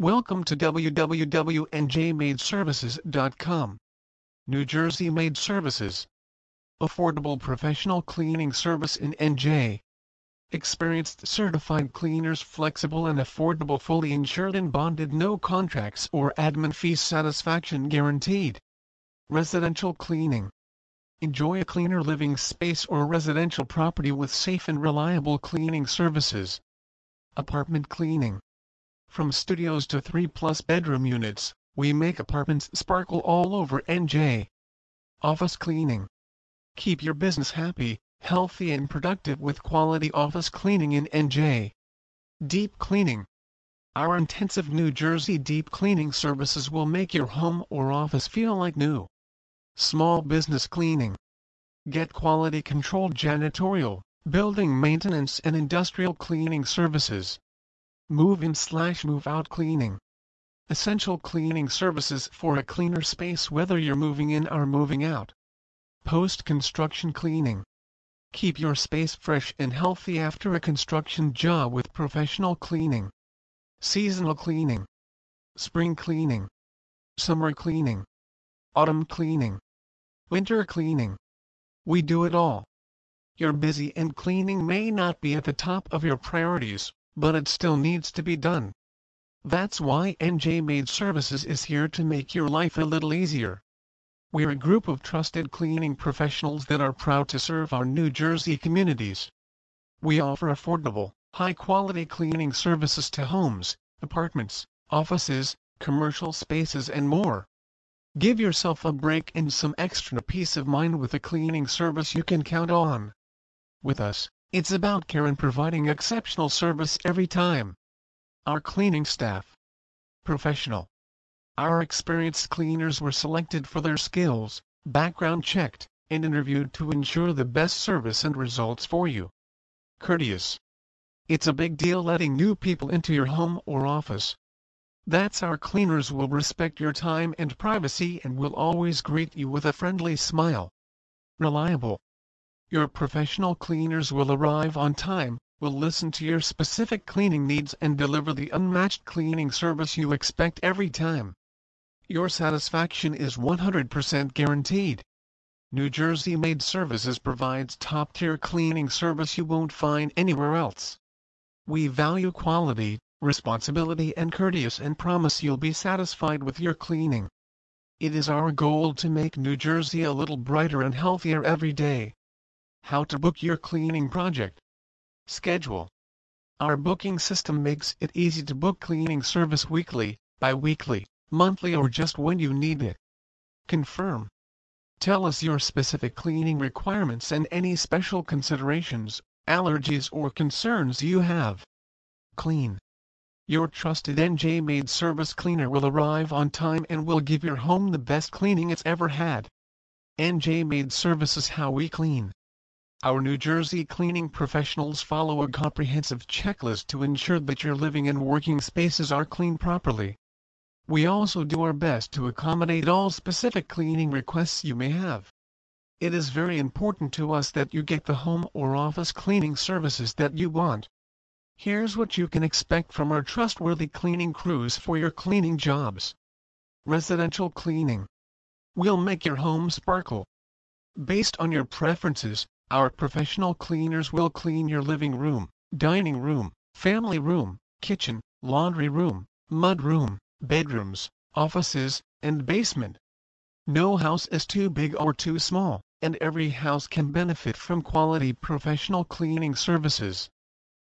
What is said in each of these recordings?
Welcome to www.njmaidservices.com. New Jersey Maid Services. Affordable professional cleaning service in NJ. Experienced certified cleaners flexible and affordable fully insured and bonded no contracts or admin fees satisfaction guaranteed. Residential cleaning. Enjoy a cleaner living space or residential property with safe and reliable cleaning services. Apartment cleaning. From studios to 3 plus bedroom units, we make apartments sparkle all over NJ. Office cleaning. Keep your business happy, healthy and productive with quality office cleaning in NJ. Deep cleaning. Our intensive New Jersey deep cleaning services will make your home or office feel like new. Small business cleaning. Get quality controlled janitorial, building maintenance and industrial cleaning services. Move in slash move out cleaning. Essential cleaning services for a cleaner space whether you're moving in or moving out. Post construction cleaning. Keep your space fresh and healthy after a construction job with professional cleaning. Seasonal cleaning. Spring cleaning. Summer cleaning. Autumn cleaning. Winter cleaning. We do it all. You're busy and cleaning may not be at the top of your priorities, but it still needs to be done. That's why NJ Maid Services is here to make your life a little easier. We're a group of trusted cleaning professionals that are proud to serve our New Jersey communities. We offer affordable, high-quality cleaning services to homes, apartments, offices, commercial spaces and more. Give yourself a break and some extra peace of mind with a cleaning service you can count on. With us, it's about care and providing exceptional service every time. Our cleaning staff. Professional. Our experienced cleaners were selected for their skills, background checked, and interviewed to ensure the best service and results for you. Courteous. It's a big deal letting new people into your home or office. That's our cleaners will respect your time and privacy and will always greet you with a friendly smile. Reliable. Your professional cleaners will arrive on time, will listen to your specific cleaning needs and deliver the unmatched cleaning service you expect every time. Your satisfaction is 100% guaranteed. New Jersey Maid Services provides top-tier cleaning service you won't find anywhere else. We value quality, responsibility and courteous and promise you'll be satisfied with your cleaning. It is our goal to make New Jersey a little brighter and healthier every day. How to book your cleaning project. Schedule. Our booking system makes it easy to book cleaning service weekly, bi-weekly, monthly or just when you need it. Confirm. Tell us your specific cleaning requirements and any special considerations, allergies or concerns you have. Clean. Your trusted NJ Maid Service cleaner will arrive on time and will give your home the best cleaning it's ever had. NJ Maid Service is how we clean. Our New Jersey cleaning professionals follow a comprehensive checklist to ensure that your living and working spaces are cleaned properly. We also do our best to accommodate all specific cleaning requests you may have. It is very important to us that you get the home or office cleaning services that you want. Here's what you can expect from our trustworthy cleaning crews for your cleaning jobs. Residential cleaning. We'll make your home sparkle. Based on your preferences, our professional cleaners will clean your living room, dining room, family room, kitchen, laundry room, mud room, bedrooms, offices, and basement. No house is too big or too small, and every house can benefit from quality professional cleaning services.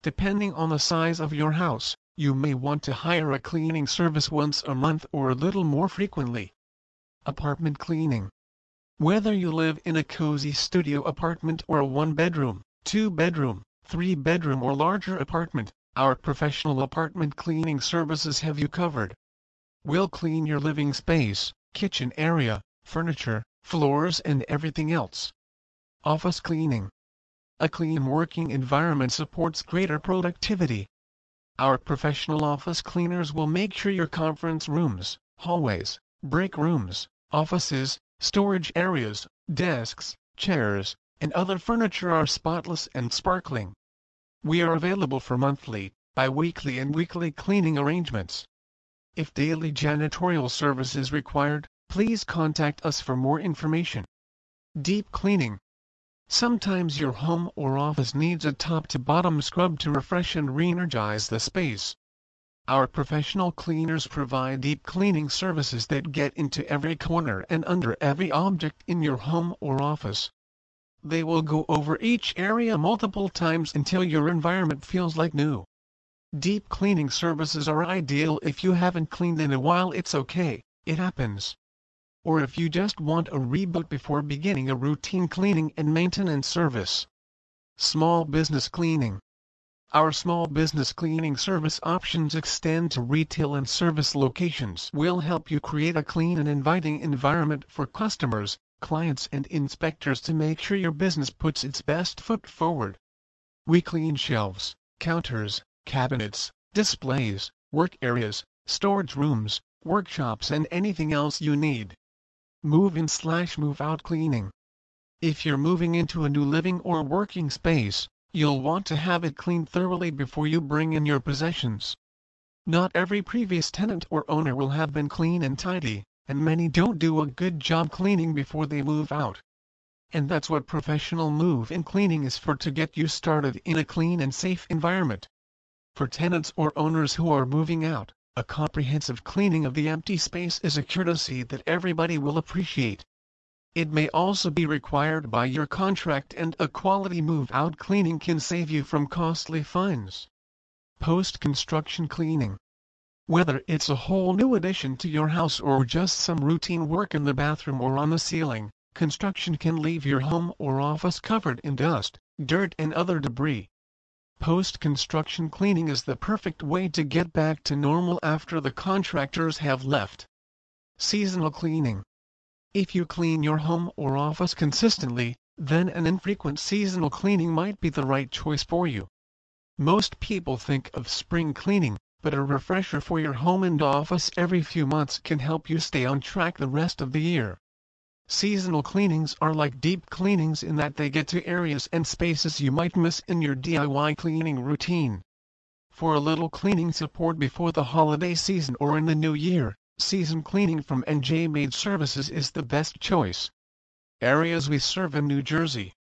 Depending on the size of your house, you may want to hire a cleaning service once a month or a little more frequently. Apartment cleaning. Whether you live in a cozy studio apartment or a one-bedroom, two-bedroom, three-bedroom or larger apartment, our professional apartment cleaning services have you covered. We'll clean your living space, kitchen area, furniture, floors and everything else. Office cleaning. A clean working environment supports greater productivity. Our professional office cleaners will make sure your conference rooms, hallways, break rooms, offices, storage areas, desks, chairs, and other furniture are spotless and sparkling. We are available for monthly, bi-weekly and weekly cleaning arrangements. If daily janitorial service is required, please contact us for more information. Deep cleaning. Sometimes your home or office needs a top-to-bottom scrub to refresh and re-energize the space. Our professional cleaners provide deep cleaning services that get into every corner and under every object in your home or office. They will go over each area multiple times until your environment feels like new. Deep cleaning services are ideal if you haven't cleaned in a while it's okay, it happens. Or if you just want a reboot before beginning a routine cleaning and maintenance service. Small Business Cleaning Our small business cleaning service options extend to retail and service locations. We'll help you create a clean and inviting environment for customers, clients and inspectors to make sure your business puts its best foot forward. We clean shelves, counters, cabinets, displays, work areas, storage rooms, workshops and anything else you need. Move-in slash move-out cleaning. If you're moving into a new living or working space, you'll want to have it cleaned thoroughly before you bring in your possessions. Not every previous tenant or owner will have been clean and tidy and many don't do a good job cleaning before they move out. And that's what professional move-in cleaning is for to get you started in a clean and safe environment. For tenants or owners who are moving out, a comprehensive cleaning of the empty space is a courtesy that everybody will appreciate. It may also be required by your contract and a quality move-out cleaning can save you from costly fines. Post-construction cleaning whether it's a whole new addition to your house or just some routine work in the bathroom or on the ceiling, construction can leave your home or office covered in dust, dirt and other debris. Post-construction cleaning is the perfect way to get back to normal after the contractors have left. Seasonal cleaning. If you clean your home or office consistently, then an infrequent seasonal cleaning might be the right choice for you. Most people think of spring cleaning, but a refresher for your home and office every few months can help you stay on track the rest of the year. Seasonal cleanings are like deep cleanings in that they get to areas and spaces you might miss in your DIY cleaning routine. For a little cleaning support before the holiday season or in the new year, season cleaning from NJ Maid Services is the best choice. Areas we serve in New Jersey.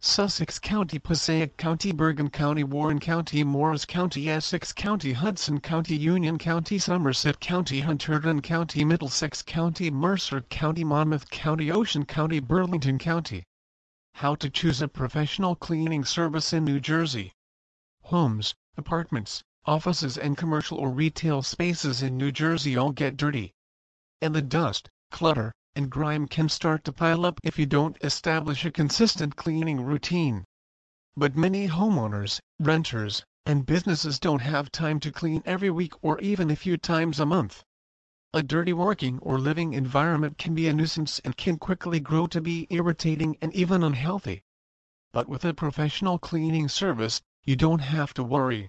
Sussex County Passaic County Bergen County Warren County Morris County Essex County Hudson County Union County Somerset County Hunterdon County Middlesex County Mercer County Monmouth County Ocean County Burlington County. How to choose a professional cleaning service in New Jersey. Homes, apartments, offices and commercial or retail spaces in New Jersey all get dirty. And the dust, clutter, and grime can start to pile up if you don't establish a consistent cleaning routine. But many homeowners, renters, and businesses don't have time to clean every week or even a few times a month. A dirty working or living environment can be a nuisance and can quickly grow to be irritating and even unhealthy. But with a professional cleaning service, you don't have to worry.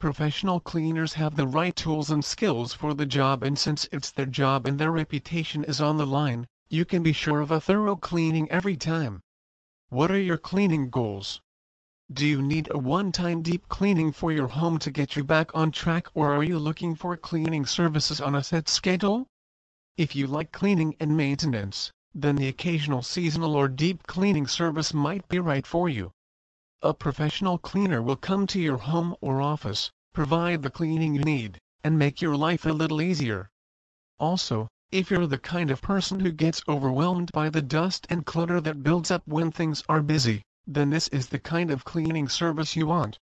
Professional cleaners have the right tools and skills for the job and since it's their job and their reputation is on the line, you can be sure of a thorough cleaning every time. What are your cleaning goals? Do you need a one-time deep cleaning for your home to get you back on track or are you looking for cleaning services on a set schedule? If you like cleaning and maintenance, then the occasional seasonal or deep cleaning service might be right for you. A professional cleaner will come to your home or office, provide the cleaning you need, and make your life a little easier. Also, if you're the kind of person who gets overwhelmed by the dust and clutter that builds up when things are busy, then this is the kind of cleaning service you want.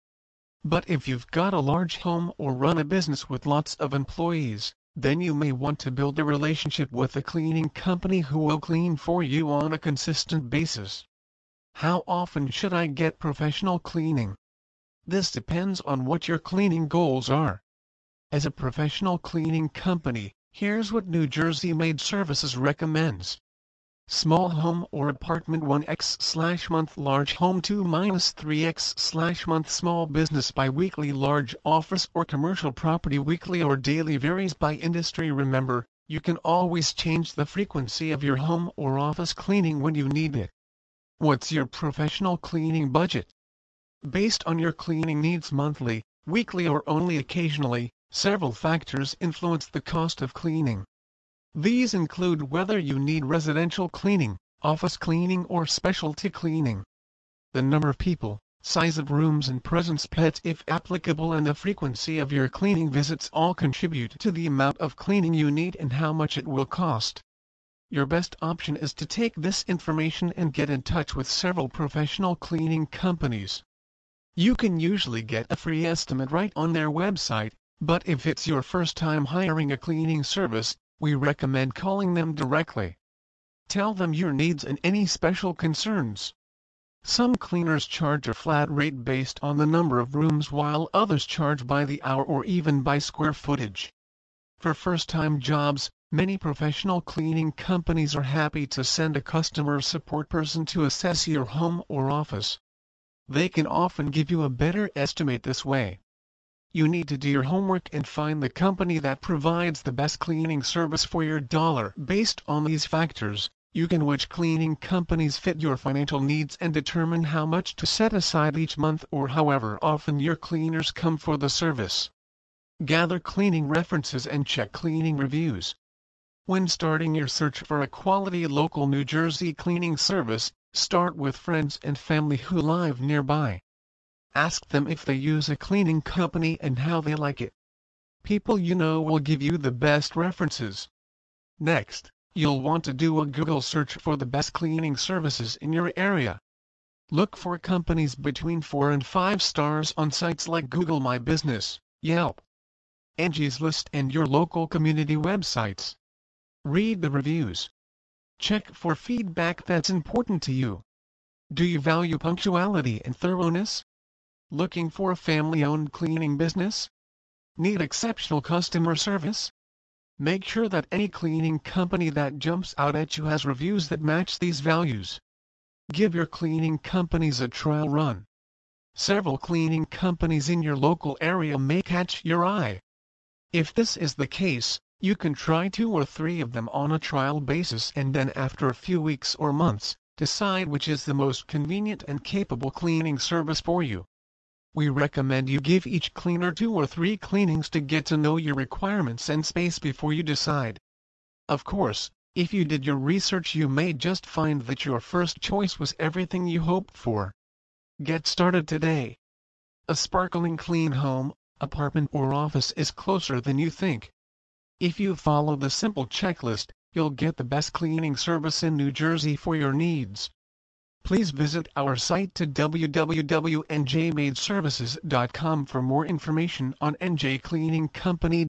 But if you've got a large home or run a business with lots of employees, then you may want to build a relationship with a cleaning company who will clean for you on a consistent basis. How often should I get professional cleaning? This depends on what your cleaning goals are. As a professional cleaning company, here's what New Jersey Maid Services recommends. Small home or apartment 1x slash month large home 2 minus 3x slash month small business bi-weekly large office or commercial property weekly or daily varies by industry remember, you can always change the frequency of your home or office cleaning when you need it. What's your professional cleaning budget? Based on your cleaning needs monthly, weekly or only occasionally, Several factors influence the cost of cleaning. These include whether you need residential cleaning, office cleaning or specialty cleaning. The number of people, size of rooms and presence pets if applicable and the frequency of your cleaning visits all contribute to the amount of cleaning you need and how much it will cost. Your best option is to take this information and get in touch with several professional cleaning companies. You can usually get a free estimate right on their website, but if it's your first time hiring a cleaning service, we recommend calling them directly. Tell them your needs and any special concerns. Some cleaners charge a flat rate based on the number of rooms while others charge by the hour or even by square footage. For first-time jobs, many professional cleaning companies are happy to send a customer support person to assess your home or office. They can often give you a better estimate this way. You need to do your homework and find the company that provides the best cleaning service for your dollar. Based on these factors, you can which cleaning companies fit your financial needs and determine how much to set aside each month or however often your cleaners come for the service. Gather cleaning references and check cleaning reviews. When starting your search for a quality local New Jersey cleaning service, start with friends and family who live nearby. Ask them if they use a cleaning company and how they like it. People you know will give you the best references. Next, you'll want to do a Google search for the best cleaning services in your area. Look for companies between 4 and 5 stars on sites like Google My Business, Yelp, Angie's List and your local community websites. Read the reviews. Check for feedback that's important to you. Do you value punctuality and thoroughness? Looking for a family-owned cleaning business? Need exceptional customer service? Make sure that any cleaning company that jumps out at you has reviews that match these values. Give your cleaning companies a trial run. Several cleaning companies in your local area may catch your eye. If this is the case, you can try two or three of them on a trial basis and then after a few weeks or months, decide which is the most convenient and capable cleaning service for you. We recommend you give each cleaner two or three cleanings to get to know your requirements and space before you decide. Of course, if you did your research you may just find that your first choice was everything you hoped for. Get started today. A sparkling clean home, apartment or office is closer than you think. If you follow the simple checklist, you'll get the best cleaning service in New Jersey for your needs. Please visit our site to www.njmaidservices.com for more information on NJ Cleaning Company.